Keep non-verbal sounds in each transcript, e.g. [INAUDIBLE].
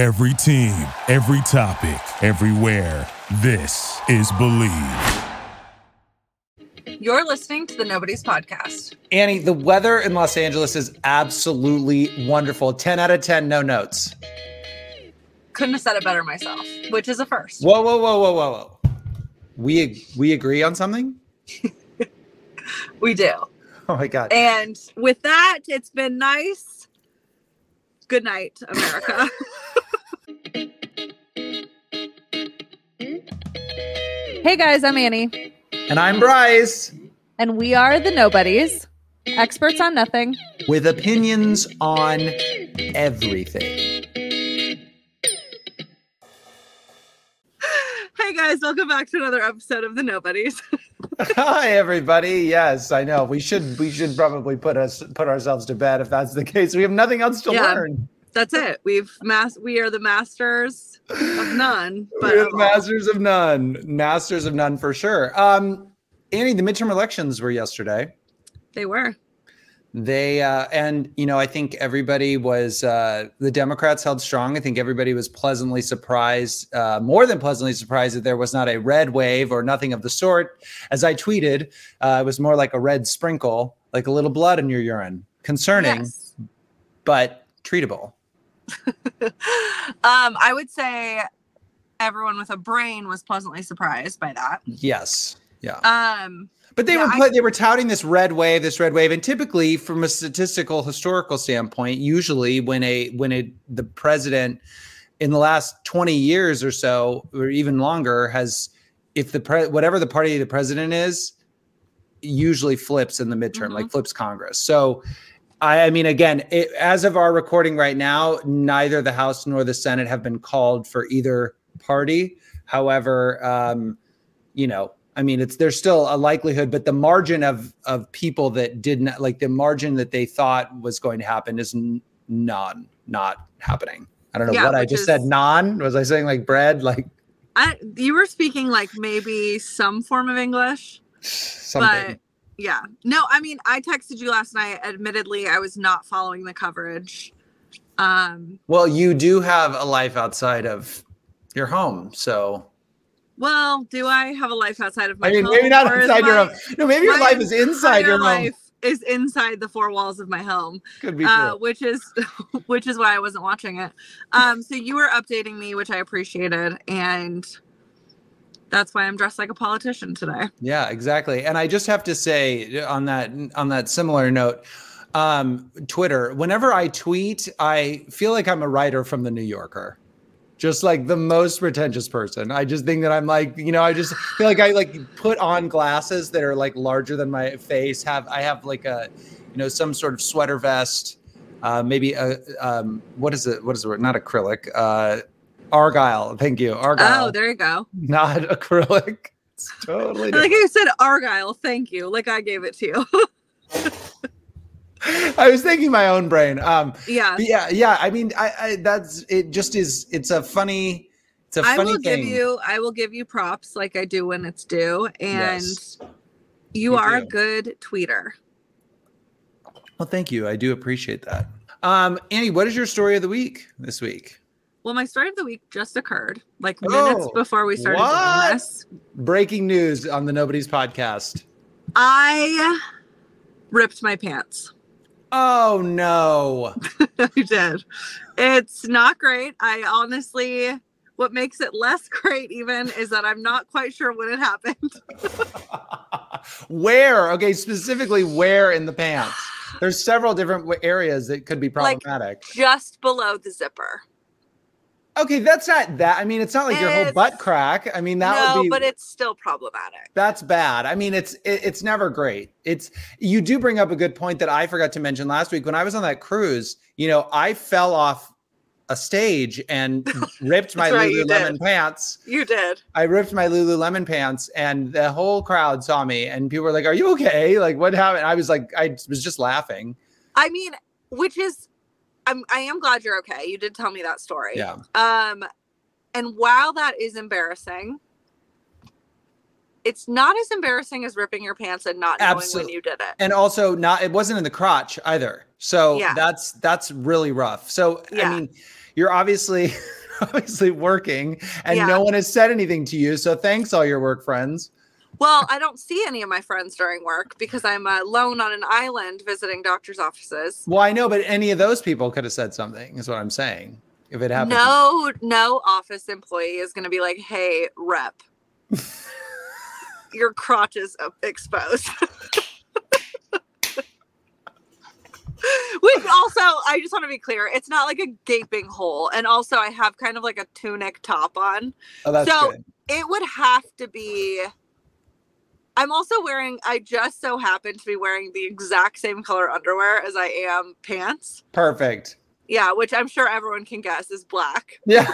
Every team, every topic, everywhere. This is Believe. You're listening to the Nobodies Podcast. Annie, the weather in Los Angeles is absolutely wonderful. 10 out of 10, no notes. Couldn't have said it better myself, which is a first. Whoa, whoa, whoa, whoa, whoa, whoa. We we agree on something? [LAUGHS] We do. Oh my god. And with that, it's been nice. Good night, America. [LAUGHS] hey guys, I'm Annie, And I'm Bryce and we are the Nobodies, experts on nothing. with opinions on everything. Hey guys, welcome back to another episode of the Nobodies. [LAUGHS] Hi everybody. Yes, I know. We should we should probably put us put ourselves to bed if that's the case. We have nothing else to Yeah. learn. That's it. We've mas- we are the masters of none, [LAUGHS] but We're the masters of none. Masters of none for sure. Um Annie, the midterm elections were yesterday. they were. They uh, and you know I think everybody was uh, the Democrats held strong. I think everybody was pleasantly surprised, uh, more than pleasantly surprised that there was not a red wave or nothing of the sort. As I tweeted, uh, it was more like a red sprinkle, like a little blood in your urine. Concerning, Yes. but treatable. [LAUGHS] um, I would say everyone with a brain was pleasantly surprised by that. Yes, yeah. Um, But they Yeah, were I- they were touting this red wave, this red wave, and typically, from a statistical historical standpoint, usually when a when a the president in the last twenty years or so, or even longer, has if the pre- whatever the party the president is, usually flips in the midterm, Mhm. like flips Congress. So. I, I mean, again, it, as of our recording right now, neither the House nor the Senate have been called for either party. However, um, you know, I mean, it's there's still a likelihood, but the margin of of people that did not like the margin that they thought was going to happen is n- non not happening. I don't know Yeah, what I just is- said. Non was I saying like bread, like I, you were speaking like maybe some form of English, something. But yeah. No, I mean, I texted you last night. Admittedly, I was not following the coverage. Um, well, you do have a life outside of your home, so well, do I have a life outside of my I mean, home, maybe not or is outside your my- home. No, maybe your life is inside your entire home. life Is inside the four walls of my home. Could be uh, true. which is [LAUGHS] which is why I wasn't watching it. Um, so you were updating me, which I appreciated, and that's why I'm dressed like a politician today. Yeah, exactly. And I just have to say on that on that similar note, um, Twitter, whenever I tweet, I feel like I'm a writer from the New Yorker. Just like the most pretentious person. I just think that I'm like, you know, I just feel like I like put on glasses that are like larger than my face. Have I have like a, you know, some sort of sweater vest, uh, maybe a um, what is it? What is word? Not acrylic. Uh, argyle. Thank you. Argyle. Oh, there you go. not [LAUGHS] acrylic. It's totally [LAUGHS] Like I said, Argyle. Thank you. Like I gave it to you. [LAUGHS] I was thinking my own brain. Um, yeah. yeah, yeah. I mean, I, I that's it. Just is. It's a funny. It's a I funny I will thing. give you. I will give you props like I do when it's due, and Yes. you You are a good tweeter. well, thank you. I do appreciate that. Um, Annie, what is your story of the week this week? Well, my story of the week just occurred like minutes Oh, before we started what? this. Breaking news on the Nobodies podcast. I ripped my pants. Oh no! [LAUGHS] I did. It's not great. I honestly, what makes it less [LAUGHS] great even is that I'm not quite sure when it happened. [LAUGHS] where? Okay, specifically where in the pants? There's several different areas that could be Like- problematic. Just below the zipper. Okay, that's not that. I mean, it's not like your whole butt crack. I mean, that no, would be. but it's still problematic. That's bad. I mean, it's it, it's never great. It's you do bring up a good point that I forgot to mention last week when I was on that cruise. You know, I fell off a stage and [LAUGHS] ripped my right, Lululemon did. pants. You did. I ripped my Lululemon pants, and the whole crowd saw me, and people were like, "Are you okay? Like, what happened?" I was like, I was just laughing. I mean, which is, I'm, I am glad you're okay. You did tell me that story. Yeah, Um, and while that is embarrassing, it's not as embarrassing as ripping your pants and not knowing when you did it. and also not. It wasn't in the crotch either. So Yeah. that's that's really rough. So Yeah. I mean, you're obviously [LAUGHS] obviously working and Yeah. no one has said anything to you. So thanks all your work friends. Well, I don't see any of my friends during work because I'm alone on an island visiting doctors' offices. Well, I know, but any of those people could have said something, is what I'm saying. If it happened. No, no office employee is going to be like, "Hey, rep, your crotch is exposed." Which also, I just want to be clear, it's not like a gaping hole, and also I have kind of like a tunic top on. Oh, that's so- good. It would have to be. I'm also wearing. I just so happen to be wearing the exact same color underwear as I am pants. Perfect. Yeah, which I'm sure everyone can guess is black. Yeah.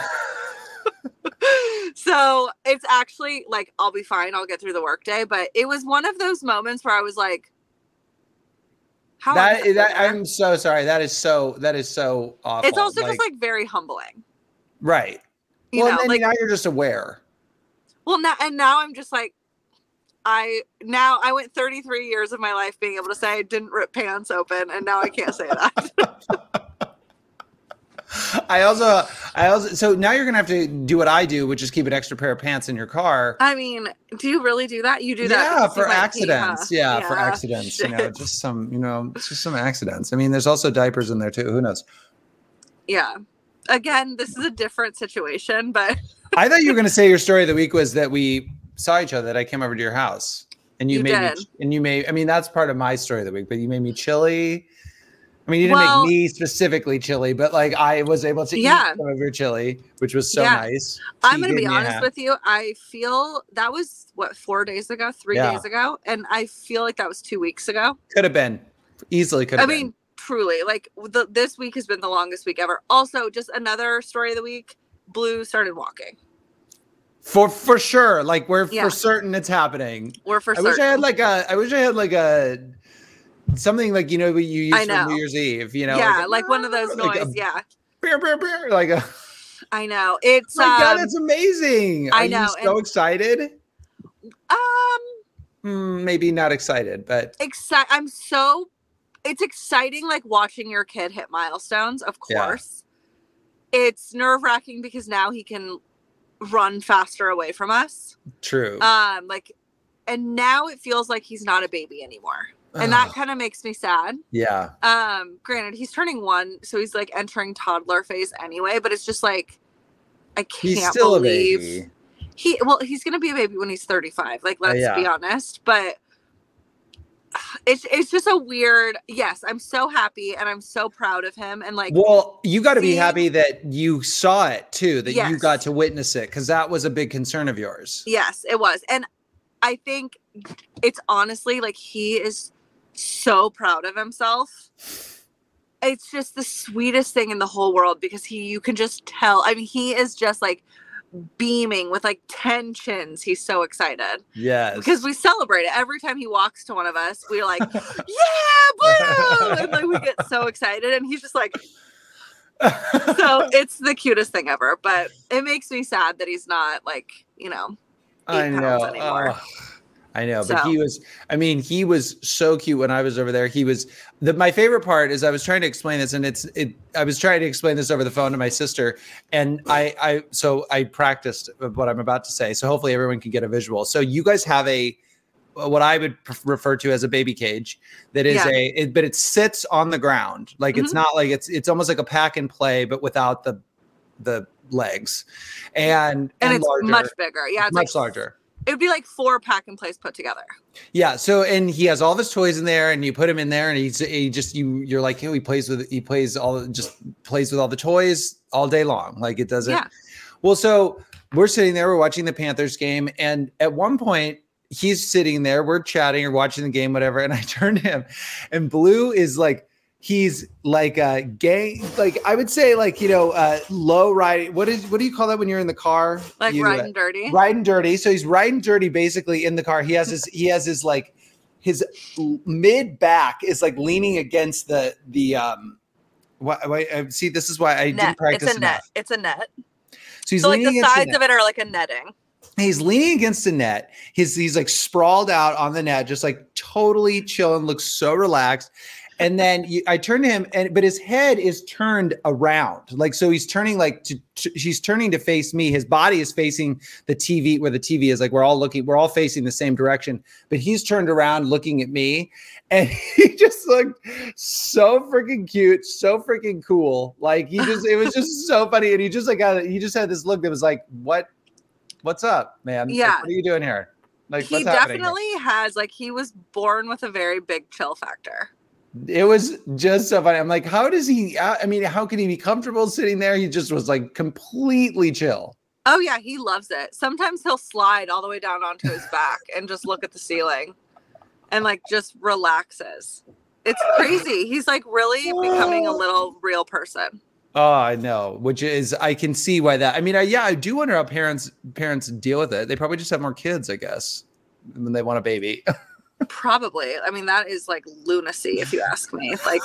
[LAUGHS] so it's actually like I'll be fine. I'll get through the workday. But it was one of those moments where I was like, "How?" that, that I'm so sorry. That is so that is so awful. it's also just like very humbling. right. You well, know, then like now you're just aware. well now and now I'm just like. I now I went 33 years of my life being able to say I didn't rip pants open, and now I can't say that. [LAUGHS] I also, I also, so now you're gonna have to do what I do, which is keep an extra pair of pants in your car. I mean, do you really do that? You do that? Yeah, for might pee, accidents. huh? Yeah, for accidents. You know, [LAUGHS] just some, you know, just some accidents. I mean, there's also diapers in there too. Who knows? yeah. Again, this is a different situation, but I thought you were gonna say your story of the week was that we saw each other. That I came over to your house and you, You made did. me, and you made. I mean, that's part of my story of the week. But you made me chili. I mean, you didn't Well- make me specifically chili, but like I was able to Yeah. eat some of your chili, which was so Yeah. nice. I'm going to be gave me a honest with you. I feel that was what four days ago, three Yeah. days ago, and I feel like that was two weeks ago. Could have been easily. Could I have mean, truly, like the, this week has been the longest week ever. Also, just another story of the week: Blue started walking. For for sure, like we're Yeah. for certain it's happening. We're for I certain. wish I had like a. I wish I had like a something like you know what you use for. New Year's Eve. You know, yeah, a- like, one of those [LAUGHS] like a yeah, beer, beer, beer, like a. I know. It's Oh my God, um, it's amazing! I Are know, You so and- excited? um Hmm, maybe not excited, but exci- I'm so it's exciting like watching your kid hit milestones, of course, Yeah. It's nerve-wracking because now he can run faster away from us. true. Um like and now it feels like he's not a baby anymore. And that kind of makes me sad. yeah, Um granted he's turning 1, so he's like entering toddler phase anyway, but it's just like I can't he's still believe a baby. he well he's gonna be a baby when he's 35 like let's yeah. be honest but it's it's just a weird yes i'm so happy and i'm so proud of him and like Well, you got to be happy that you saw it too, that you got to witness it, because that was a big concern of yours. yes it was and i think it's honestly like he is so proud of himself it's just the sweetest thing in the whole world because he you can just tell i mean he is just like beaming with like 10 chins he's so excited Yes, because we celebrate it every time he walks to one of us. We're like, [LAUGHS] "Yeah, blue!" and like we get so excited, and he's just like, so [LAUGHS] it's the cutest thing ever. But it makes me sad that he's not like, you know, I know. anymore. Ugh. I know, but he was. I mean, he was so cute when I was over there. He was. The, my favorite part is I was trying to explain this, and it's it. I was trying to explain this over the phone to my sister, and I. I so I practiced what I'm about to say. So hopefully everyone can get a visual. So you guys have a what I would refer to as a baby cage that is Yeah. a it, but it sits on the ground like it's Mhm. not like it's it's almost like a pack and play but without the the legs and and, it's larger, much bigger. Yeah, it's much like, larger It would be like four pack and plays put together. yeah. So and he has all of his toys in there, and you put him in there, and he's he just you you're like, oh, he plays with he plays all just plays with all the toys all day long. Like it doesn't. Yeah. Well, so we're sitting there, we're watching the Panthers game, and at one point he's sitting there, we're chatting or watching the game, whatever, and I [LAUGHS] turn to him, and Blue is like. He's like a gay, like I would say, like you know, uh, low riding. What is what do you call that when you're in the car? Like You, uh, riding dirty. riding dirty. So he's riding dirty basically in the car. He has his he has his like his mid back is like leaning against the the um why, why uh, see this is why I net. didn't practice It's a net. enough. It's a net. So he's so like leaning the against the sides net. of it are like a netting. He's leaning against the net. He's he's like sprawled out on the net, just like totally chilling, looks so relaxed. And then you, I turn to him, and but his head is turned around, like so he's turning like to, to he's turning to face me. His body is facing the TV where the TV is. Like we're all looking, we're all facing the same direction, but he's turned around looking at me, and [LAUGHS] he just looked so freaking cute, so freaking cool. Like he just, it was just [LAUGHS] so funny, and he just like got, he just had this look that was like, what, what's up, man? Like, Yeah. what are you doing here? Like he what's happening here? definitely has like he was born with a very big chill factor. It was just so funny. I'm like, how does he? I mean, how can he be comfortable sitting there? He just was like completely chill. Oh yeah, he loves it. Sometimes he'll slide all the way down onto his back and just look at the ceiling and like just relaxes. It's crazy. He's like really becoming a little real person. Oh, I know. Which is, I can see why that. I mean, I, yeah, I do wonder how parents parents deal with it. They probably just have more kids, I guess, when they want a baby. [LAUGHS] Probably. I mean, that is like lunacy if you ask me. [LAUGHS] Like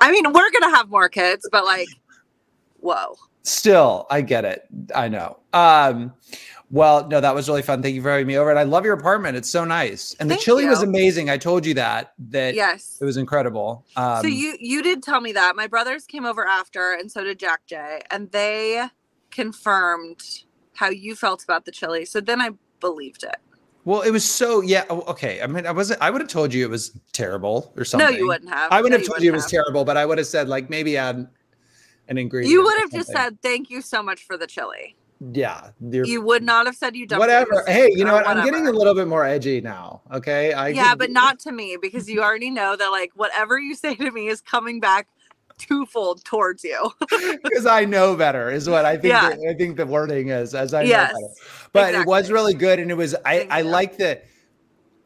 I mean, we're gonna have more kids, but like whoa. Still, I get it. I know. Um, well, no, that was really fun. Thank you for having me over, and I love your apartment. It's so nice, and the Thank chili was amazing. I told you that that Yes. it was incredible. Um, so you you did tell me that. My brothers came over after, and so did Jack J, and they confirmed how you felt about the chili. So then I believed it. Well, it was so yeah. oh, Okay, I mean, I wasn't. I would have told you it was terrible or something. No, you wouldn't have. I would No, have told you it was wouldn't terrible, but I would have said like maybe add an ingredient. You would have just said thank you so much for the chili. yeah. you're- would not have said you dumped whatever. Hey, you know what? I'm getting a little bit more edgy now. Okay, I yeah, but not to me because you already know that like whatever you say to me is coming back twofold towards you. [LAUGHS] because I know better is what I think. Yeah. the, I think the wording is as I Yes, know better. But it was really good, and it was. I I liked it.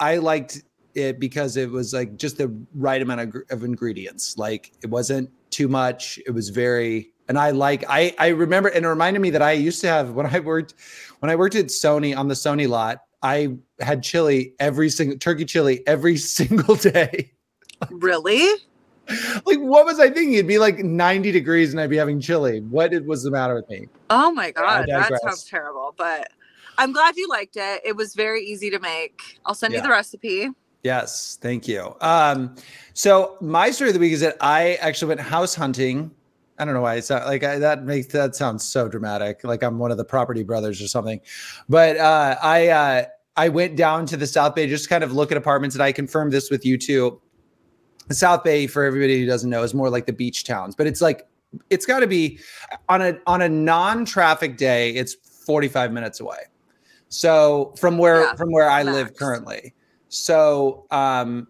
I liked it because it was like just the right amount of, of ingredients. Like it wasn't too much. It was very. And I like. I I remember, and it reminded me that I used to have when I worked when I worked at Sony on the Sony lot. I had chili every single turkey chili every [LAUGHS] single day. really? Like what was I thinking? It'd be like 90 degrees and I'd be having chili. What was the matter with me? Oh my god, that sounds terrible. But I'm glad you liked it. It was very easy to make. I'll send Yeah. you the recipe. Yes, thank you. Um, so my story of the week is that I actually went house hunting. I don't know why it's not like I, that makes that sounds so dramatic, like I'm one of the property brothers or something. But uh, I uh, I went down to the South Bay just to kind of look at apartments, and I confirmed this with you too. The South Bay, for everybody who doesn't know, is more like the beach towns, but it's like it's got to be on a on a non-traffic day. It's 45 minutes away. So from where Yeah, from where I live currently, so um,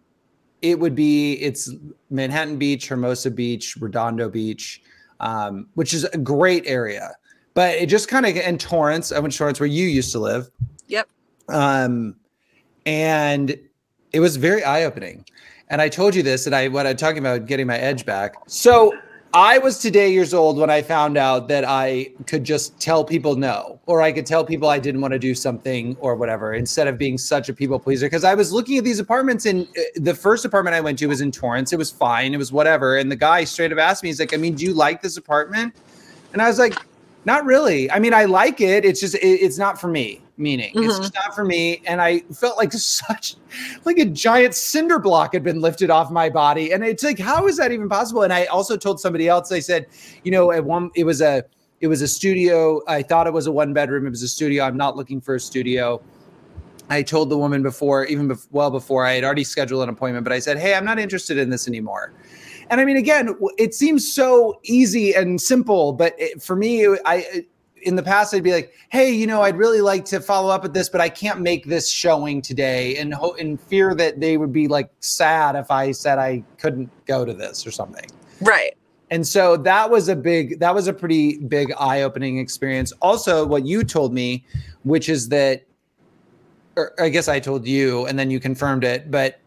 it would be it's Manhattan Beach, Hermosa Beach, Redondo Beach, um, which is a great area. But it just kind of and Torrance. I went to Torrance where you used to live. Yep. Um, and it was very eye opening. And I told you this, and I what I'm talking about getting my edge back. So I was today years old when I found out that I could just tell people no, or I could tell people I didn't want to do something or whatever, instead of being such a people pleaser. Because I was looking at these apartments, and uh, the first apartment I went to was in Torrance. It was fine, it was whatever. And the guy straight up asked me, he's like, "I mean, do you like this apartment?" And I was like, "Not really. I mean, I like it. It's just it, it's not for me." Meaning, it's Mhm. just not for me. And I felt like [LAUGHS] such like a giant cinder block had been lifted off my body. And it's like, how is that even possible? And I also told somebody else, I said, you know, at one, it was a, it was a studio. I thought it was a one bedroom. It was a studio. I'm not looking for a studio. I told the woman before, even bef- well before I had already scheduled an appointment, but I said, Hey, I'm not interested in this anymore. And I mean, again, it seems so easy and simple, but it, for me, I, in the past, I'd be like, "Hey, you know, I'd really like to follow up with this, but I can't make this showing today," and ho- in fear that they would be like sad if I said I couldn't go to this or something. Right. And so that was a big, that was a pretty big eye-opening experience. Also, what you told me, which is that, or I guess I told you, and then you confirmed it, but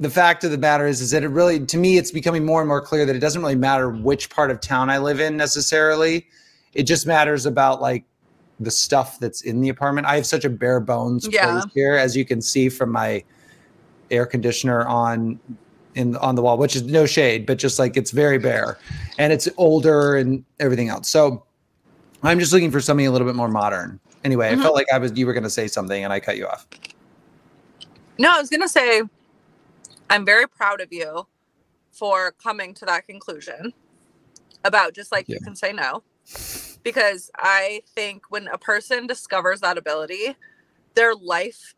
the fact of the matter is, is that it really, to me, it's becoming more and more clear that it doesn't really matter which part of town I live in necessarily. It just matters about like the stuff that's in the apartment. I have such a bare bones Yeah. place here, as you can see from my air conditioner on in on the wall, which is no shade, but just like it's very bare and it's older and everything else. So I'm just looking for something a little bit more modern. Anyway, Mhm. I felt like I was you were going to say something and I cut you off. No, I was gonna say I'm very proud of you for coming to that conclusion about just like you can say no. Because I think when a person discovers that ability, their life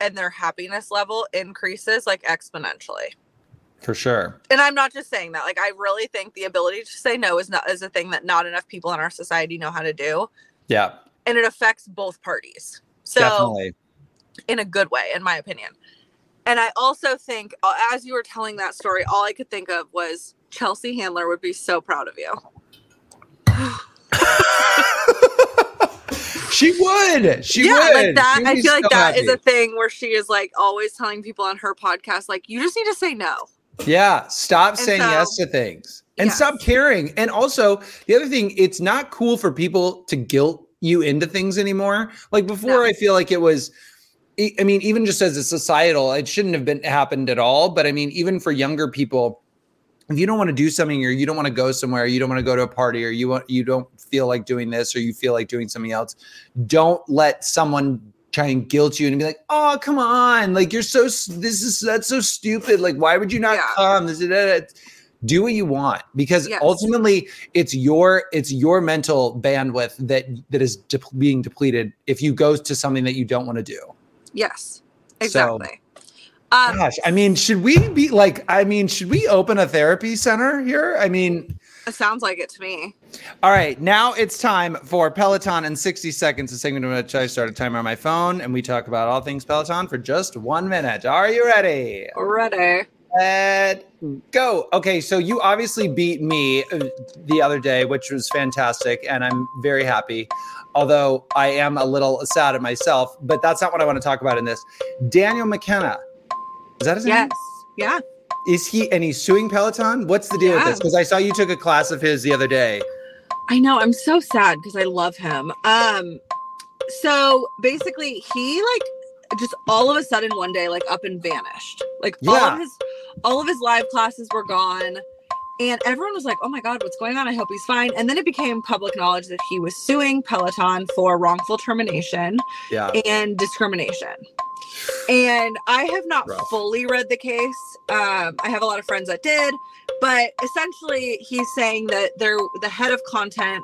and their happiness level increases like exponentially. For sure. And I'm not just saying that. Like I really think the ability to say no is not is a thing that not enough people in our society know how to do. Yeah, And it affects both parties. So definitely. in a good way, in my opinion. And I also think, as you were telling that story, all I could think of was Chelsea Handler would be so proud of you. She would. She yeah, would. like that. I feel like so that is happy. a thing where she is like always telling people on her podcast, like, you just need to say no. Yeah, stop saying so- yes to things and Yes. stop caring. And also, the other thing, it's not cool for people to guilt you into things anymore. Like before, No. I feel like it was. I mean, even just as a societal, it shouldn't have been happened at all. But I mean, even for younger people, if you don't want to do something or you don't want to go somewhere, you don't want to go to a party or you want you don't feel like doing this or you feel like doing something else, don't let someone try and guilt you and be like, "Oh, come on. Like you're so this is that's so stupid. Like why would you not Yeah. come?" This is that. Do what you want because Yes. ultimately it's your it's your mental bandwidth that that is de- being depleted if you go to something that you don't want to do. Yes, exactly. Um, Gosh, I mean, should we be like I mean, should we open a therapy center here? I mean, it sounds like it to me. All right, now it's time for Peloton in 60 seconds, a segment in which I start a timer on my phone and we talk about all things Peloton for just one minute. Are you ready? Ready. Let go. Okay, so you obviously beat me uh, the other day, which was fantastic, and I'm very happy. Although I am a little sad at myself, but that's not what I want to talk about in this. Daniel McKenna. Is that his Yes. name? Yeah. Is he and he's suing Peloton? What's the deal with this? Because I saw you took a class of his the other day. I know. I'm so sad because I love him. Um, so basically, he like just all of a sudden one day like up and vanished. Like all of his all of his live classes were gone. And everyone was like, "Oh my god, what's going on? I hope he's fine." And then it became public knowledge that he was suing Peloton for wrongful termination Yeah. and discrimination. And I have not Rough. fully read the case. Um, I have a lot of friends that did, but essentially, he's saying that there, the head of content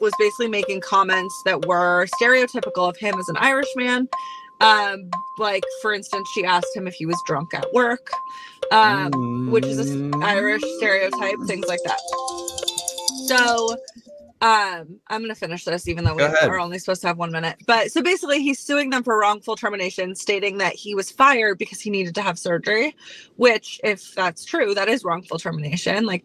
was basically making comments that were stereotypical of him as an Irishman. Um, like for instance, she asked him if he was drunk at work, um, which is an Irish stereotype, things like that. So um i'm gonna finish this even though we ahead. are only supposed to have one minute but so basically he's suing them for wrongful termination stating that he was fired because he needed to have surgery which if that's true that is wrongful termination like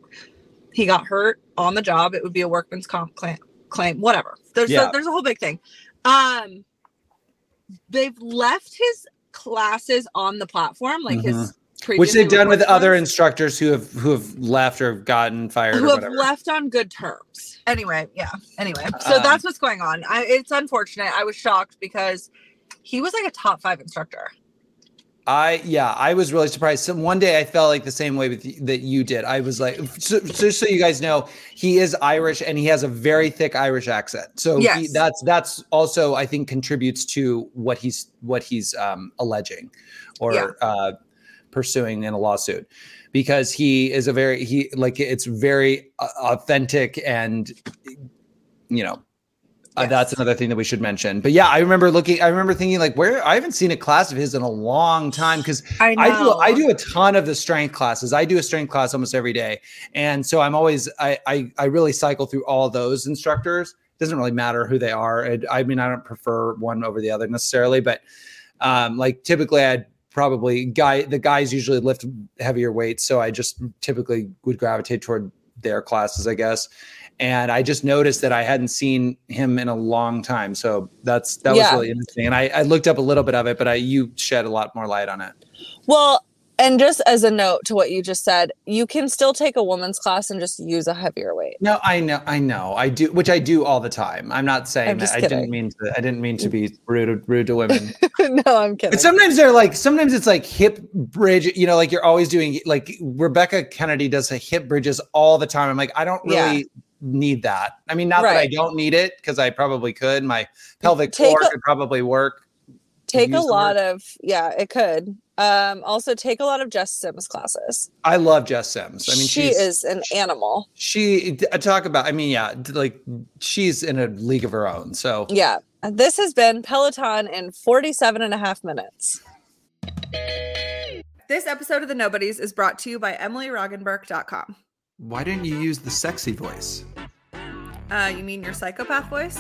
he got hurt on the job it would be a workman's comp claim, claim whatever there's Yeah. a, there's a whole big thing um they've left his classes on the platform like his Mm-hmm. Which they've done with other instructors who have who have left or gotten fired who or have left on good terms. Anyway, yeah. Anyway, so Um, that's what's going on. I, it's unfortunate. I was shocked because he was like a top five instructor. I yeah, I was really surprised. So one day I felt like the same way with y- that you did. I was like, so, just so you guys know, he is Irish and he has a very thick Irish accent. So he, that's that's also I think contributes to what he's what he's um, alleging or Yeah. uh, pursuing in a lawsuit because he is a very he like it's very uh, authentic and you know uh, that's another thing that we should mention. But yeah, I remember looking. I remember thinking like, where I haven't seen a class of his in a long time because I I do I do a ton of the strength classes. I do a strength class almost every day, and so I'm always I I, I really cycle through all those instructors. It doesn't really matter who they are. And I mean, I don't prefer one over the other necessarily, but um, like typically I'd probably guy the guys usually lift heavier weights, so I just typically would gravitate toward their classes, I guess. And I just noticed that I hadn't seen him in a long time, so that's that was really interesting. And I, I looked up a little bit of it, but I you shed a lot more light on it. Well, and just as a note to what you just said, you can still take a woman's class and just use a heavier weight. No, I know, I know, I do, which I do all the time. I'm not saying I'm that. just I didn't mean to. I didn't mean to be rude, rude to women. [LAUGHS] no, I'm kidding. but sometimes they're like, sometimes it's like hip bridge. You know, like you're always doing. Like Rebecca Kennedy does a hip bridges all the time. I'm like, I don't really Yeah. need that. I mean, not that I don't need it because I probably could. My pelvic Take floor a- could probably work. take a lot word. of yeah, it could. Um, also take a lot of Jess Sims classes. I love Jess Sims. I mean, she she's, is an animal. She uh, talk about. I mean, yeah, like she's in a league of her own. So Yeah. This has been Peloton in 47 and a half minutes. This episode of The Nobodies is brought to you by EmilyRoggenburk.com. why didn't you use the sexy voice? Uh, you mean your psychopath voice?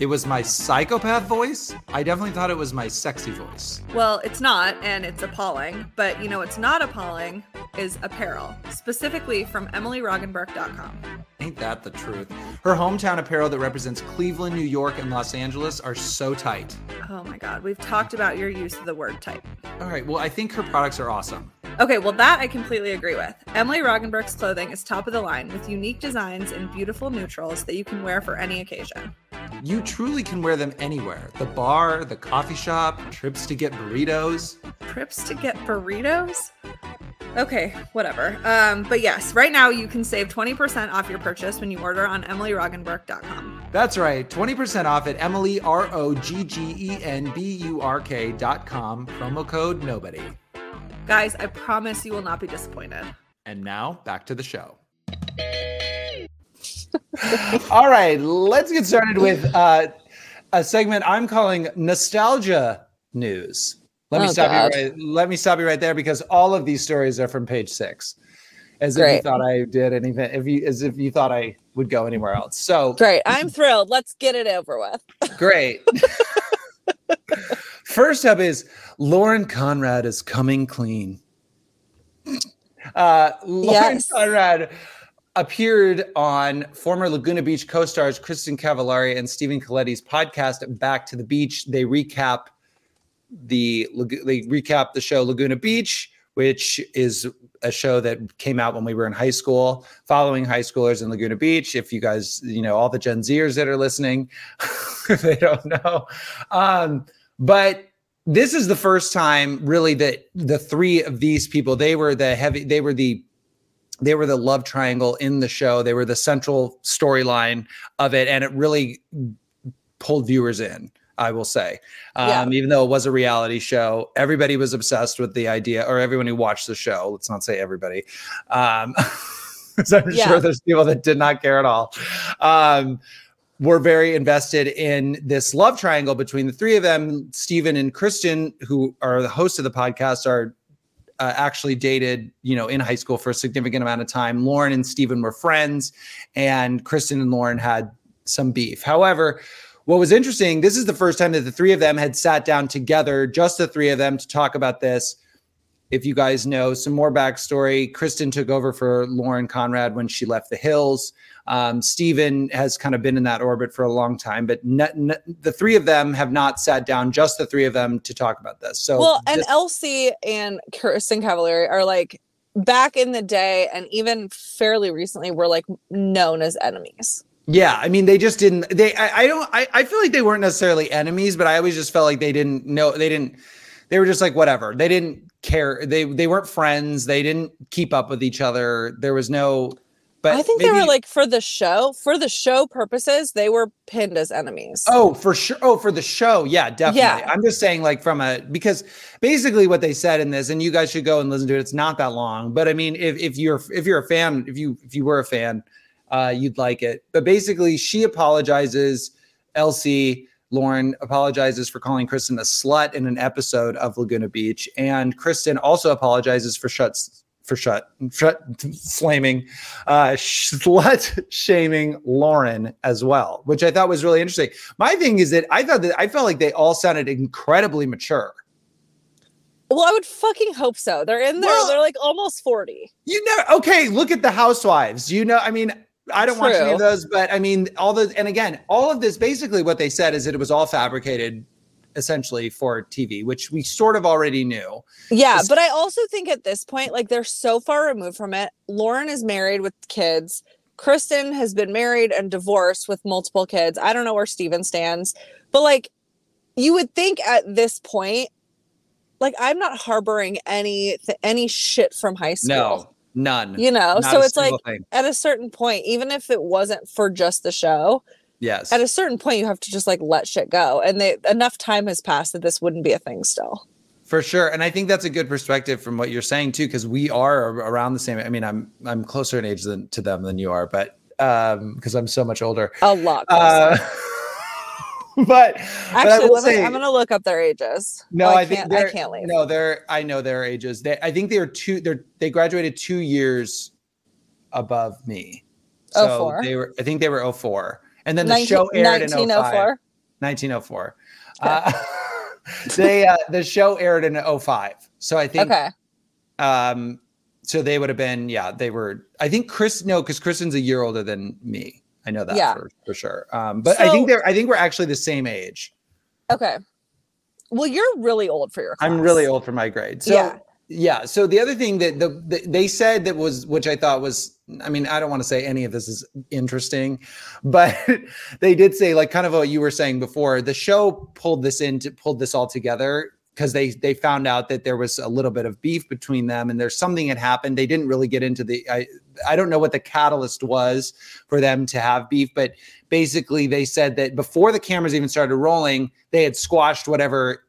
It was my psychopath voice. I definitely thought it was my sexy voice. Well, it's not, and it's appalling. But you know what's not appalling is apparel, specifically from EmilyRoggenburk.com. Ain't that the truth? Her hometown apparel that represents Cleveland, New York, and Los Angeles are so tight. Oh my god, we've talked about your use of the word tight. All right, well, I think her products are awesome. Okay, well, that I completely agree with. Emily Roggenburk's clothing is top of the line with unique designs and beautiful neutrals that you can wear for any occasion. You truly can wear them anywhere the bar, the coffee shop, trips to get burritos. Trips to get burritos? Okay, whatever. Um, but yes, right now you can save 20% off your purchase when you order on EmilyRoggenburk.com. That's right, 20% off at Emily, R O G G E N B U R K dot com, promo code nobody. Guys, I promise you will not be disappointed. And now back to the show. [LAUGHS] All right, let's get started with uh, a segment I'm calling Nostalgia News. Let me Oh, stop God. you right. Let me stop you right there because all of these stories are from page six. As if you thought I did anything, if you as if you thought I would go anywhere else. So Great. I'm thrilled. Let's get it over with. [LAUGHS] Great. First up is Lauren Conrad is coming clean. Uh, Lauren Yes. Conrad appeared on former Laguna Beach co-stars Kristin Cavallari and Stephen Coletti's podcast Back to the Beach. They recap the they recap the show Laguna Beach, which is a show that came out when we were in high school, following high schoolers in Laguna Beach. If you guys, you know, all the Gen Zers that are listening, if [LAUGHS] they don't know. Um, but this is the first time really that the three of these people, they were the heavy, they were the they were the love triangle in the show. They were the central storyline of it, and it really pulled viewers in. I will say, Yeah. um, even though it was a reality show, everybody was obsessed with the idea, or everyone who watched the show. Let's not say everybody, um, [LAUGHS] I'm Yeah. sure there's people that did not care at all. Um, were very invested in this love triangle between the three of them. Stephen and Kristin, who are the hosts of the podcast, are uh, actually dated, you know, in high school for a significant amount of time. Lauren and Stephen were friends, and Kristin and Lauren had some beef. However, what was interesting, this is the first time that the three of them had sat down together, just the three of them, to talk about this. If you guys know some more backstory, Kristin took over for Lauren Conrad when she left the Hills. Um, Stephen has kind of been in that orbit for a long time, but n- n- the three of them have not sat down, just the three of them, to talk about this. So, well, and this- LC and Kristin Cavallari are like back in the day and even fairly recently were like known as enemies. Yeah, I mean, they just didn't. They, I, I don't. I, I feel like they weren't necessarily enemies, but I always just felt like they didn't know. They didn't. They were just like whatever. They didn't care. They they weren't friends. They didn't keep up with each other. There was no. But I think they were like for the show, for the show purposes, they were pinned as enemies. Oh, for sure. Oh, for the show. Yeah, definitely. Yeah. I'm just saying, like, from a because basically what they said in this, and you guys should go and listen to it. It's not that long, but I mean, if if you're if you're a fan, if you if you were a fan, uh, you'd like it. But basically, she apologizes. LC Lauren apologizes for calling Kristin a slut in an episode of Laguna Beach, and Kristin also apologizes for shuts for shut shut slamming uh slut shaming Lauren as well, which I thought was really interesting. My thing is that I thought that I felt like they all sounded incredibly mature. Well, I would fucking hope so. They're in there, Well- they're like almost 40. You know, okay, look at the housewives. You know, I mean, I don't watch any of those, but I mean, all the and again, all of this basically what they said is that it was all fabricated essentially for TV, which we sort of already knew. Yeah, but I also think at this point, like they're so far removed from it. Lauren is married with kids. Kristin has been married and divorced with multiple kids. I don't know where Stephen stands, but like you would think at this point, like I'm not harboring any th- any shit from high school. No, none. You know, Not so it's like thing. at a certain point, even if it wasn't for just the show, yes. at a certain point you have to just like let shit go. And they enough time has passed that this wouldn't be a thing still. For sure, and I think that's a good perspective from what you're saying too, because we are around the same. I mean, I'm I'm closer in age than to them than you are, but um, because I'm so much older. A lot. Uh, [LAUGHS] but but Actually, me, say- I'm gonna look up their ages. no, Oh, I, think can't, I can't leave. no, they're I know their ages. They I think they're two. They're they graduated two years above me. So 04? they were. I think they were 04. And then the 19- show aired in 05. 1904. 1904. Uh, [LAUGHS] they uh, the show aired in 05. So I think Okay. um so they would have been yeah, they were I think Chris no cuz Kristin's a year older than me. I know that Yeah. for, for sure. Um but I think they're I think we're actually the same age. Okay. Well, you're really old for your class. I'm really old for my grade. So Yeah. Yeah. So the other thing that the, the they said that was which I thought was I mean I don't want to say any of this is interesting, [LAUGHS] but [LAUGHS] they did say like kind of what you were saying before. The show pulled this into pulled this all together because they they found out that there was a little bit of beef between them and there's something had happened. They didn't really get into the I I don't know what the catalyst was for them to have beef, but basically they said that before the cameras even started rolling, they had squashed whatever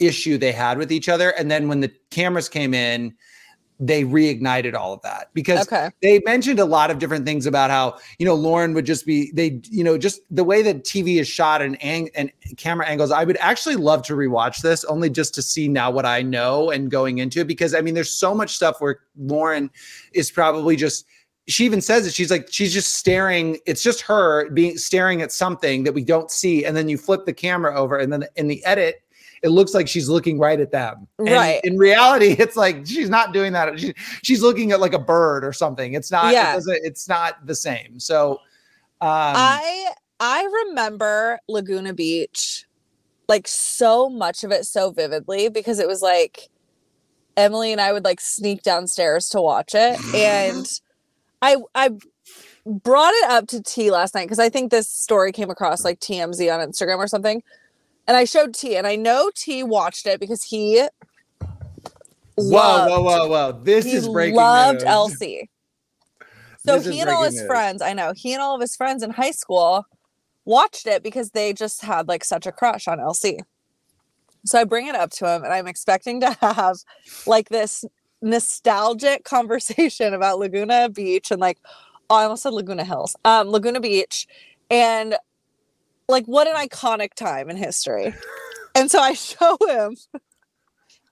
issue they had with each other. And then when the cameras came in, they reignited all of that because Okay. they mentioned a lot of different things about how you know Lauren would just be they you know just the way that TV is shot and ang- and camera angles. I would actually love to rewatch this only just to see now what I know and going into it because I mean there's so much stuff where Lauren is probably just she even says it she's like she's just staring it's just her being staring at something that we don't see and then you flip the camera over and then in the edit it looks like she's looking right at them. And Right. in reality, [LAUGHS] it's like she's not doing that. She, she's looking at like a bird or something. It's not. Yeah. It it's not the same. So, um, I I remember Laguna Beach like so much of it so vividly because it was like Emily and I would like sneak downstairs to watch it and [GASPS] I I brought it up to T last night because I think this story came across like TMZ on Instagram or something. And I showed T and I know T watched it because he whoa, loved, whoa, whoa, whoa! This he is breaking loved news. [LAUGHS] LC. So This he and all his news. friends, I know, he and all of his friends in high school watched it because they just had like such a crush on LC. So I bring it up to him and I'm expecting to have like this nostalgic conversation about Laguna Beach and like oh, I almost said Laguna Hills. Um Laguna Beach and like what an iconic time in history. And so I [LAUGHS] show him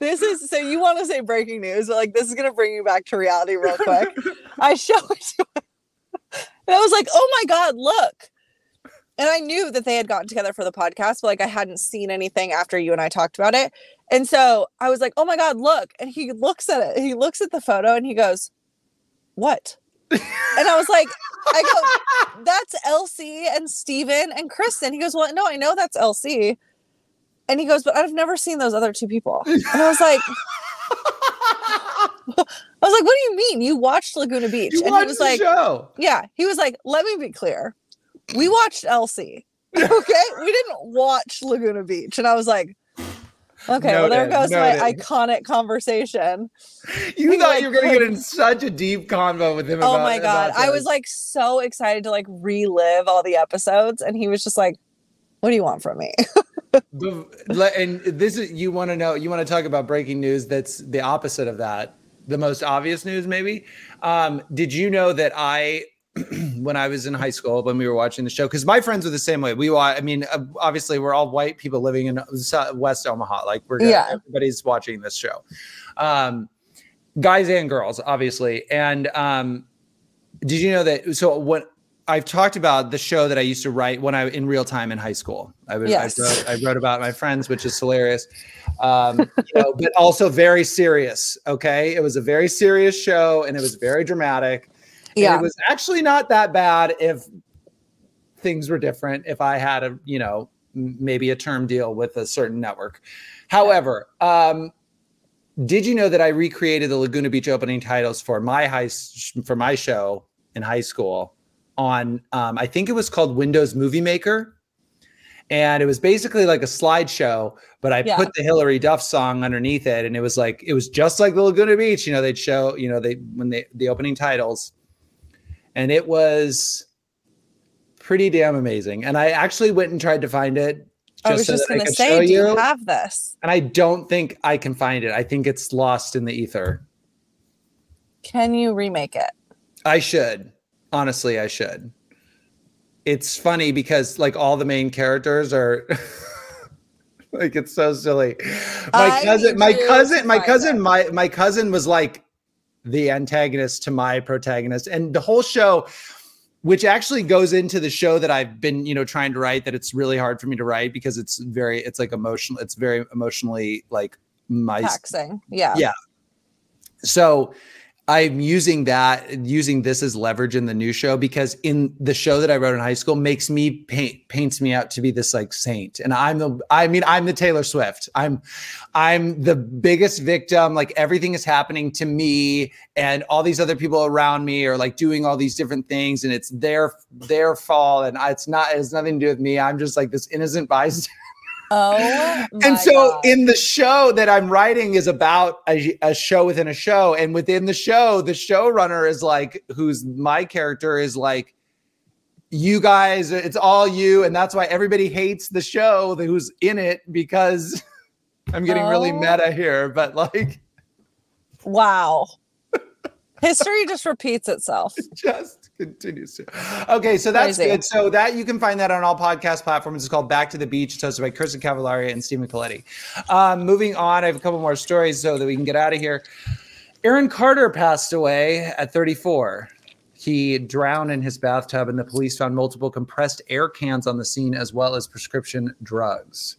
this is so you want to say breaking news, but like this is gonna bring you back to reality real quick. [LAUGHS] I show it to him. And I was like, oh my God, look. And I knew that they had gotten together for the podcast, but like I hadn't seen anything after you and I talked about it. And so I was like, oh my God, look. And he looks at it. He looks at the photo and he goes, what? And I was like, I go, [LAUGHS] that's LC and Stephen and Kristin. He goes, well, no, I know that's LC. And he goes, but I've never seen those other two people. And I was like, [LAUGHS] I was like, what do you mean? You watched Laguna Beach? You and he was like, show. yeah, he was like, let me be clear. We watched LC. [LAUGHS] Okay. we didn't watch Laguna Beach. And I was like, okay, well, there Noted, goes my iconic conversation. You [LAUGHS] thought like, you were going to get in such a deep convo with him. Oh about- my God. I was like so excited to like relive all the episodes. And he was just like, what do you want from me? [LAUGHS] And this is you want to know you want to talk about breaking news that's the opposite of that the most obvious news maybe um did you know that i [CLEARS THROAT] when i was in high school when we were watching the show because my friends were the same way we wa- i mean obviously we're all white people living in west omaha like we're gonna, Yeah. everybody's watching this show um guys and girls obviously and um did you know that so what I've talked about the show that I used to write when I was in real time in high school. I would Yes. I, wrote, I wrote about my friends, which is hilarious, um, you know, but also very serious. Okay, it was a very serious show, and it was very dramatic. And yeah. it was actually not that bad if things were different. If I had a you know maybe a term deal with a certain network. However, um, did you know that I recreated the Laguna Beach opening titles for my high for my show in high school on um, I think it was called Windows Movie Maker, and it was basically like a slideshow, but I Yeah. put the Hilary Duff song underneath it, and it was like it was just like the Laguna Beach. You know, they'd show you know they when they the opening titles, and it was pretty damn amazing. And I actually went and tried to find it I was so just gonna say, show do you you. have this? and I don't think I can find it. I think it's lost in the ether. Can you remake it? I should. Honestly, I should. It's funny because like all the main characters are [LAUGHS] like it's so silly. My I cousin, my cousin, my cousin, it. my my cousin was like the antagonist to my protagonist. And the whole show, which actually goes into the show that I've been, you know, trying to write, that it's really hard for me to write because it's very, it's like emotional, it's very emotionally like my Taxing. Yeah. Yeah. so i'm using that using this as leverage in the new show because in the show that i wrote in high school makes me paint paints me out to be this like saint. And i'm the i mean i'm the taylor swift. I'm i'm the biggest victim. Like everything is happening to me and all these other people around me are like doing all these different things and it's their their fault and I, it's not it has nothing to do with me. I'm just like this innocent bystander Oh. [LAUGHS] and so God. in the show that I'm writing is about a, a show within a show, and within the show, the showrunner is like, who's my character is like, you guys, it's all you, and that's why everybody hates the show that who's in it because [LAUGHS] I'm getting really Oh. meta here, but like wow. History just repeats itself. [LAUGHS] just continues to. Okay, so that's Crazy. good. So that you can find that on all podcast platforms. It's called Back to the Beach, it's hosted by Kristin Cavallari and Stephen Coletti. Um, moving on, I have a couple more stories so that we can get out of here. Aaron Carter passed away at 34. He drowned in his bathtub, and the police found multiple compressed air cans on the scene as well as prescription drugs.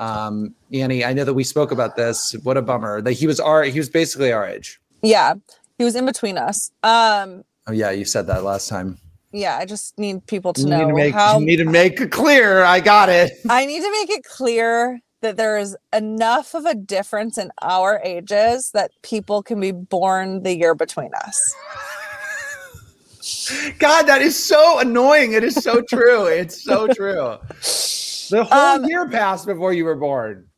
Um, Annie, I know that we spoke about this. What a bummer that he was our he was basically our age. Yeah. He was in between us. Um, Oh yeah, you said that last time. yeah, I just need people to You know need to make how you need to make it clear. I got it. [LAUGHS] I need to make it clear that there is enough of a difference in our ages that people can be born the year between us. [LAUGHS] God, that is so annoying. It is so [LAUGHS] true. It's so true. The whole Um, year passed before you were born.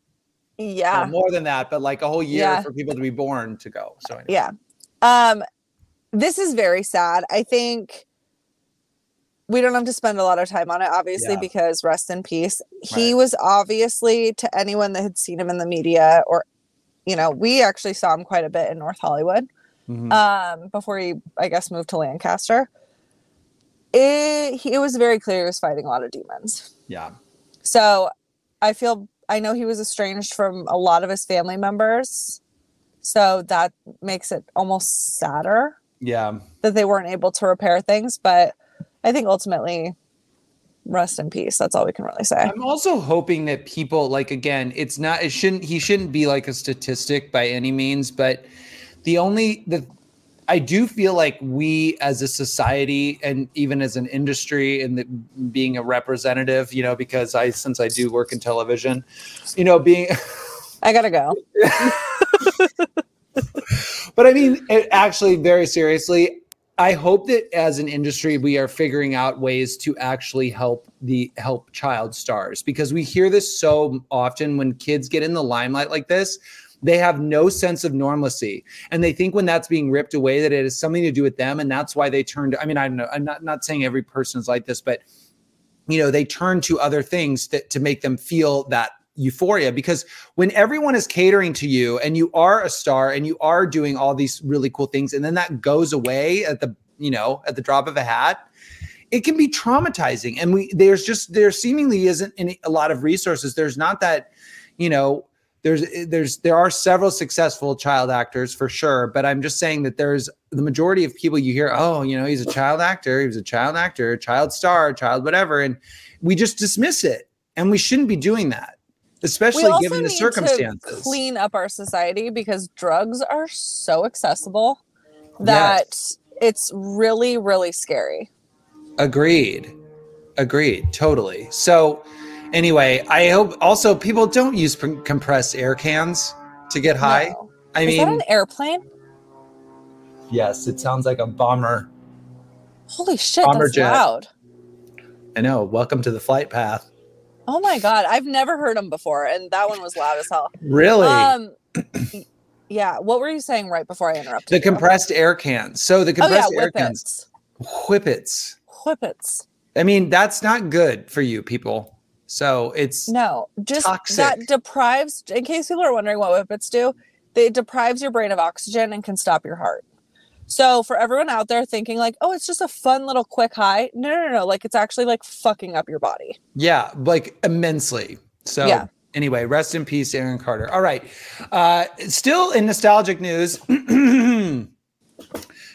Or Yeah. more than that, but like a whole year Yeah. for people to be born to go. So anyway. Yeah. Um this is very sad. I think we don't have to spend a lot of time on it obviously Yeah. because rest in peace. He Right. was obviously to anyone that had seen him in the media or you know, we actually saw him quite a bit in North Hollywood. Mhm. um, before he, I guess, moved to Lancaster. It, he, it was very clear he was fighting a lot of demons. yeah. So I feel, I know he was estranged from a lot of his family members. So that makes it almost sadder Yeah. that they weren't able to repair things. But I think ultimately, rest in peace. That's all we can really say. I'm also hoping that people like again, it's not it shouldn't he shouldn't be like a statistic by any means, but the only the I do feel like we as a society and even as an industry and the, being a representative, you know, because I since I do work in television, you know, being I gotta go. [LAUGHS] but I mean, actually, very seriously, I hope that as an industry we are figuring out ways to actually help the help child stars because we hear this so often when kids get in the limelight like this. They have no sense of normalcy, and they think when that's being ripped away that it has something to do with them, and that's why they turn to. I mean, I'm not, I'm not not saying every person is like this, but you know they turn to other things that to make them feel that euphoria because when everyone is catering to you and you are a star and you are doing all these really cool things and then that goes away at the you know at the drop of a hat it can be traumatizing. And we there's just there seemingly isn't any, a lot of resources. There's not that you know there's there's there are several successful child actors for sure but i'm just saying that there's the majority of people you hear oh you know he's a child actor he was a child actor child star child whatever and we just dismiss it and we shouldn't be doing that especially given the need circumstances to clean up our society because drugs are so accessible that it's really, really scary. Agreed. Agreed. Totally. So, anyway, I hope also people don't use pr- compressed air cans to get high. No. I Is that mean, an airplane? yes, it sounds like a bomber. Holy shit, Bomber that's jet. loud. I know. Welcome to the flight path. Oh my god, I've never heard them before, and that one was loud as hell. Really? Um, [CLEARS THROAT] yeah. What were you saying right before I interrupted? the you? compressed air cans. So the Oh yeah, compressed air cans, whippets. whippets. Whippets. I mean, that's not good for you people. So it's No, just Toxic. that deprives. In case people are wondering what whippets do, they deprives your brain of oxygen and can stop your heart. So for everyone out there thinking like, oh, it's just a fun little quick high. No, no, no. Like it's actually like fucking up your body. Yeah, like immensely. So Yeah. anyway, rest in peace, Aaron Carter. All right. Uh still in nostalgic news. [CLEARS THROAT]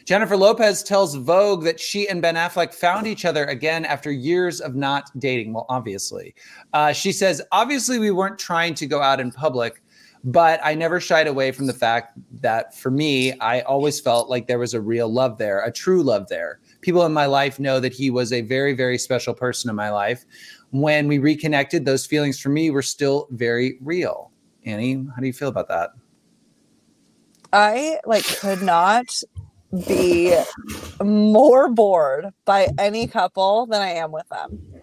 Jennifer Lopez tells Vogue that she and Ben Affleck found each other again after years of not dating. Well, obviously. Uh, she says, obviously, we weren't trying to go out in public, but I never shied away from the fact that for me, I always felt like there was a real love there, a true love there. People in my life know that he was a very, very special person in my life. When we reconnected, those feelings for me were still very real. Annie, how do you feel about that? I like could not be more bored by any couple than I am with them.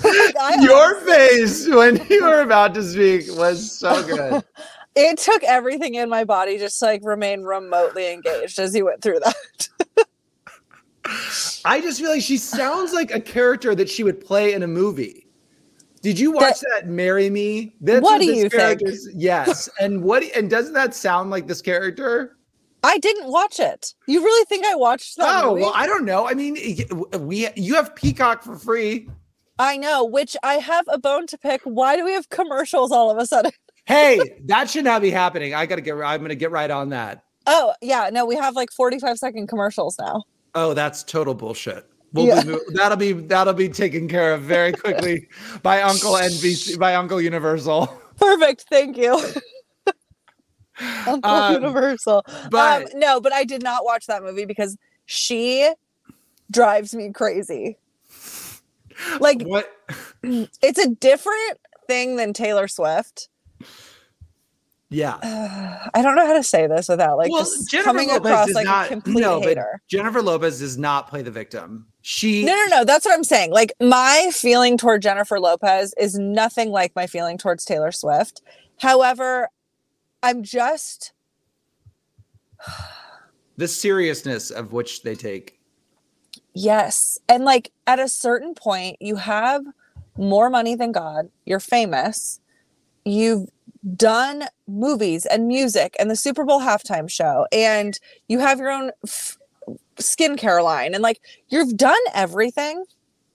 [LAUGHS] Your face when you were [LAUGHS] about to speak was so good. [LAUGHS] it took everything in my body just to like remain remotely engaged as you went through that. I just feel like she sounds like a character that she would play in a movie. Did you watch that, Marry Me? That's What do you think? character's- Yes. And what and doesn't that sound like this character? I didn't watch it. You really think I watched that Oh, movie? well, I don't know. I mean, we you have Peacock for free. I know, which I have a bone to pick. Why do we have commercials all of a sudden? Hey, [LAUGHS] that should not be happening. I got to get I'm going to get right on that. Oh, yeah, no, we have like 45 second commercials now. Oh, that's total bullshit. We'll Yeah. be, that'll be that'll be taken care of very quickly [LAUGHS] by Uncle NBC by Uncle Universal. [LAUGHS] Perfect. Thank you. Uncle Um, Universal. but- um, no, but I did not watch that movie because she drives me crazy. Like What? [CLEARS THROAT] it's a different thing than Taylor Swift. Yeah. [SIGHS] I don't know how to say this without like well, just Jennifer coming Lopez across like not a complete no, hater. Jennifer Lopez does not play the victim. She No, no, no. That's what I'm saying. Like my feeling toward Jennifer Lopez is nothing like my feeling towards Taylor Swift. However, I'm just the seriousness of which they take. Yes. And like at a certain point, you have more money than God. You're famous. You've done movies and music and the Super Bowl halftime show, and you have your own f- skincare line, and like you've done everything.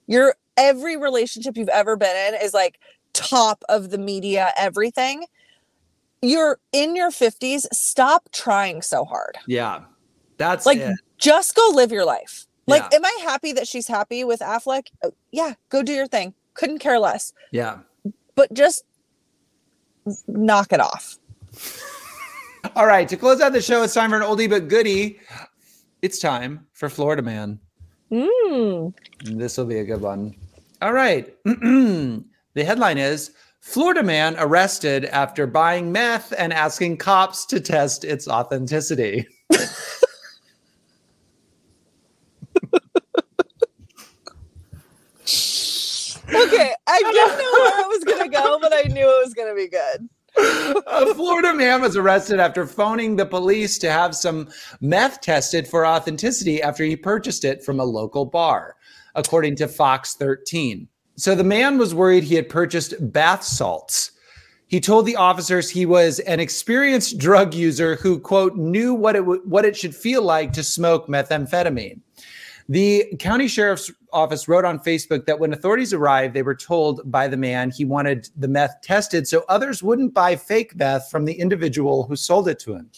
Your every relationship you've ever been in is like top of the media, everything. You're in your 50s. Stop trying so hard. Yeah. That's Like, it. just go live your life. Like, Yeah. am I happy that she's happy with Affleck? Uh, Yeah, go do your thing. Couldn't care less. Yeah. But just knock it off. All right. To close out the show, it's time for an oldie but goodie. It's time for Florida Man. Mm. This will be a good one. All right. [CLEARS THROAT] the headline is Florida man arrested after buying meth and asking cops to test its authenticity. [LAUGHS] Okay, I [LAUGHS] didn't know where it was gonna go, but I knew it was gonna be good. a Florida man was arrested after phoning the police to have some meth tested for authenticity after he purchased it from a local bar, according to Fox 13. So the man was worried he had purchased bath salts. He told the officers he was an experienced drug user who, quote, knew what it w- what it should feel like to smoke methamphetamine. The county sheriff's office wrote on Facebook that when authorities arrived, they were told by the man he wanted the meth tested so others wouldn't buy fake meth from the individual who sold it to him.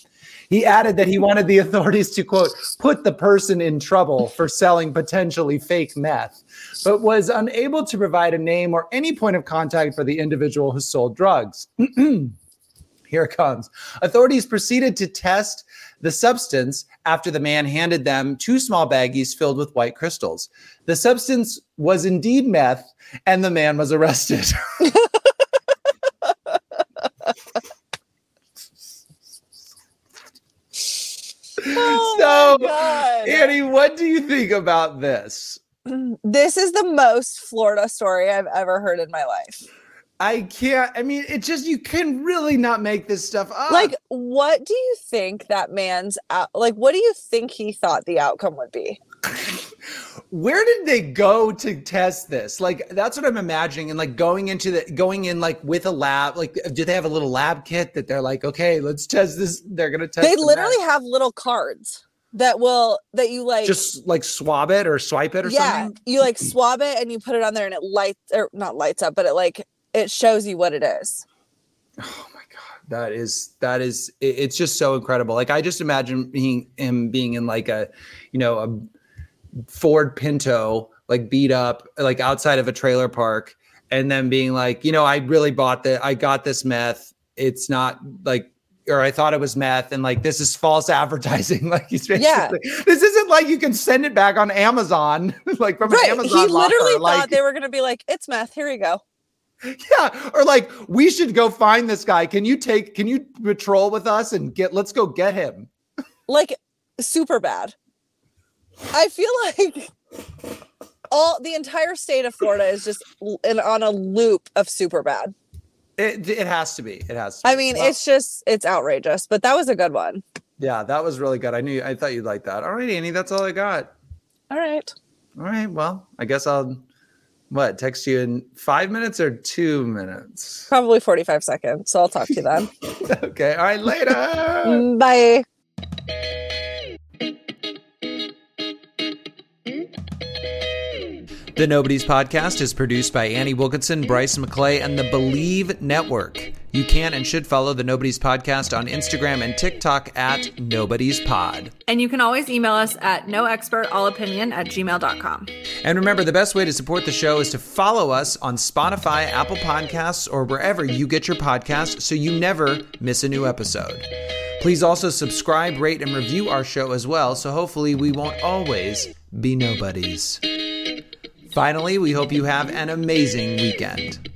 He added that he wanted the authorities to, quote, put the person in trouble for selling potentially fake meth, but was unable to provide a name or any point of contact for the individual who sold drugs. [CLEARS THROAT] Here it comes. Authorities proceeded to test the substance after the man handed them two small baggies filled with white crystals. The substance was indeed meth, and the man was arrested. [LAUGHS] Oh so, my God. Annie, what do you think about this? This is the most Florida story I've ever heard in my life. I can't. I mean, it just you can really not make this stuff up. Like, what do you think that man's out? Like, what do you think he thought the outcome would be? [LAUGHS] Where did they go to test this? Like that's what I'm imagining, and like going into the going in like with a lab. Like, do they have a little lab kit that they're like, okay, let's test this. They're gonna test. They the literally mask. have little cards that will that you like just like swab it or swipe it or yeah, something. Yeah, you like swab it and you put it on there and it lights or not lights up, but it like it shows you what it is. Oh my god, that is that is it- it's just so incredible. Like I just imagine being him being in like a, you know, a Ford Pinto, like beat up, like outside of a trailer park, and then being like, you know, I really bought that. I got this meth. It's not like. Or I thought it was meth, and like this is false [LAUGHS] advertising. Like he's Yeah. this isn't like you can send it back on Amazon, [LAUGHS] like from Right. an Amazon. He literally locker, like, thought they were gonna be like, it's meth, here you go. [LAUGHS] yeah, or like we should go find this guy. Can you take? Can you patrol with us and get? Let's go get him. Like Superbad. I feel [LAUGHS] like all the entire state of Florida is just in, on a loop of Superbad. It, it has to be. It has. To I mean, Well, it's just it's outrageous, but that was a good one. yeah, that was really good. I knew. I thought you'd like that. All right, Annie, that's all I got. All right. All right. Well, I guess I'll what text you in five minutes or two minutes. Probably 45 seconds. So I'll talk to you then. [LAUGHS] okay. All right. Later. Mm, Bye. The Nobodies Podcast is produced by Annie Wilkinson, Bryce McLeay, and the Bleav Network. You can and should follow the Nobodies Podcast on Instagram and TikTok at Nobodies Pod. And you can always email us at noexpertallopinion at gmail.com. And remember, the best way to support the show is to follow us on Spotify, Apple Podcasts, or wherever you get your podcasts so you never miss a new episode. Please also subscribe, rate, and review our show as well, so hopefully we won't always be nobodies. Finally, we hope you have an amazing weekend.